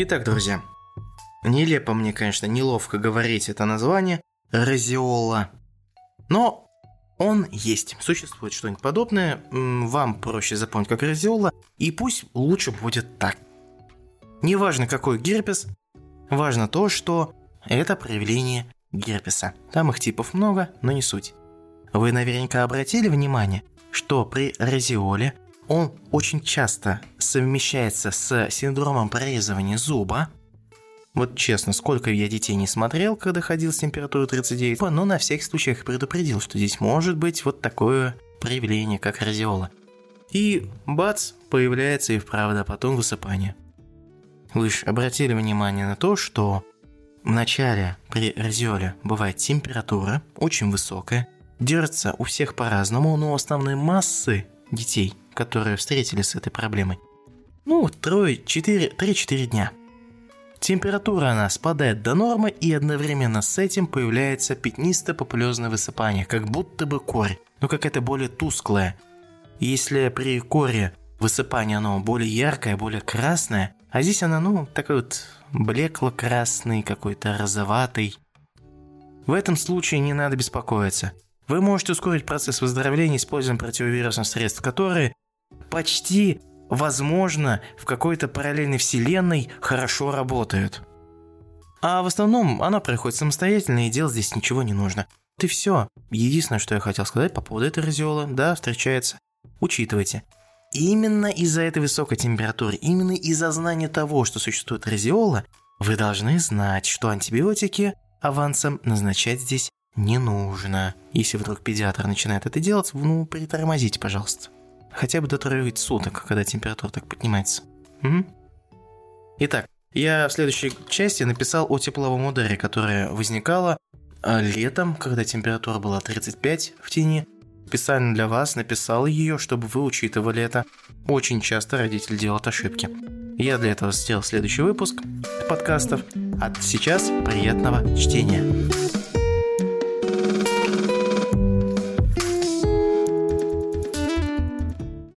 Итак, друзья, нелепо мне, конечно, неловко говорить это название Розиола, но он есть. Существует что-нибудь подобное, вам проще запомнить как Розиола, и пусть лучше будет так. Неважно какой герпес, важно то, что это проявление герпеса. Там их типов много, но не суть. Вы наверняка обратили внимание, что при розиоле он очень часто совмещается с синдромом прорезывания зуба. Вот честно, сколько я детей не смотрел, когда ходил с температурой 39, но на всякий случай их предупредил, что здесь может быть вот такое проявление, как розиола. И бац, появляется и вправду потом высыпание. Вы же обратили внимание на то, что в начале при розиоле бывает температура очень высокая, держится у всех по-разному, но основной массы детей, которые встретились с этой проблемой, ну, 3-4 дня. Температура она спадает до нормы, и одновременно с этим появляется пятнистое популезное высыпание, как будто бы корь, но какая-то более тусклая. Если при коре высыпание оно более яркое, более красное, а здесь она, ну, такой вот блекло-красный, какой-то розоватый. В этом случае не надо беспокоиться. Вы можете ускорить процесс выздоровления, используя противовирусных средств, которые почти, возможно, в какой-то параллельной вселенной хорошо работают. А в основном она проходит самостоятельно, и делать здесь ничего не нужно. И все. Единственное, что я хотел сказать по поводу этой разиолы, да, встречается. Учитывайте, Именно из-за этой высокой температуры, именно из-за знания того, что существует разиола, вы должны знать, что антибиотики авансом назначать здесь не нужно. Если вдруг педиатр начинает это делать, ну, притормозите, пожалуйста. Хотя бы до троих суток, когда температура так поднимается. Угу. Итак, я в следующей части написал о тепловом ударе, которое возникало а, летом, когда температура была 35 в тени, специально для вас написал ее, чтобы вы учитывали это. Очень часто родители делают ошибки. Я для этого сделал следующий выпуск подкастов. А сейчас приятного чтения.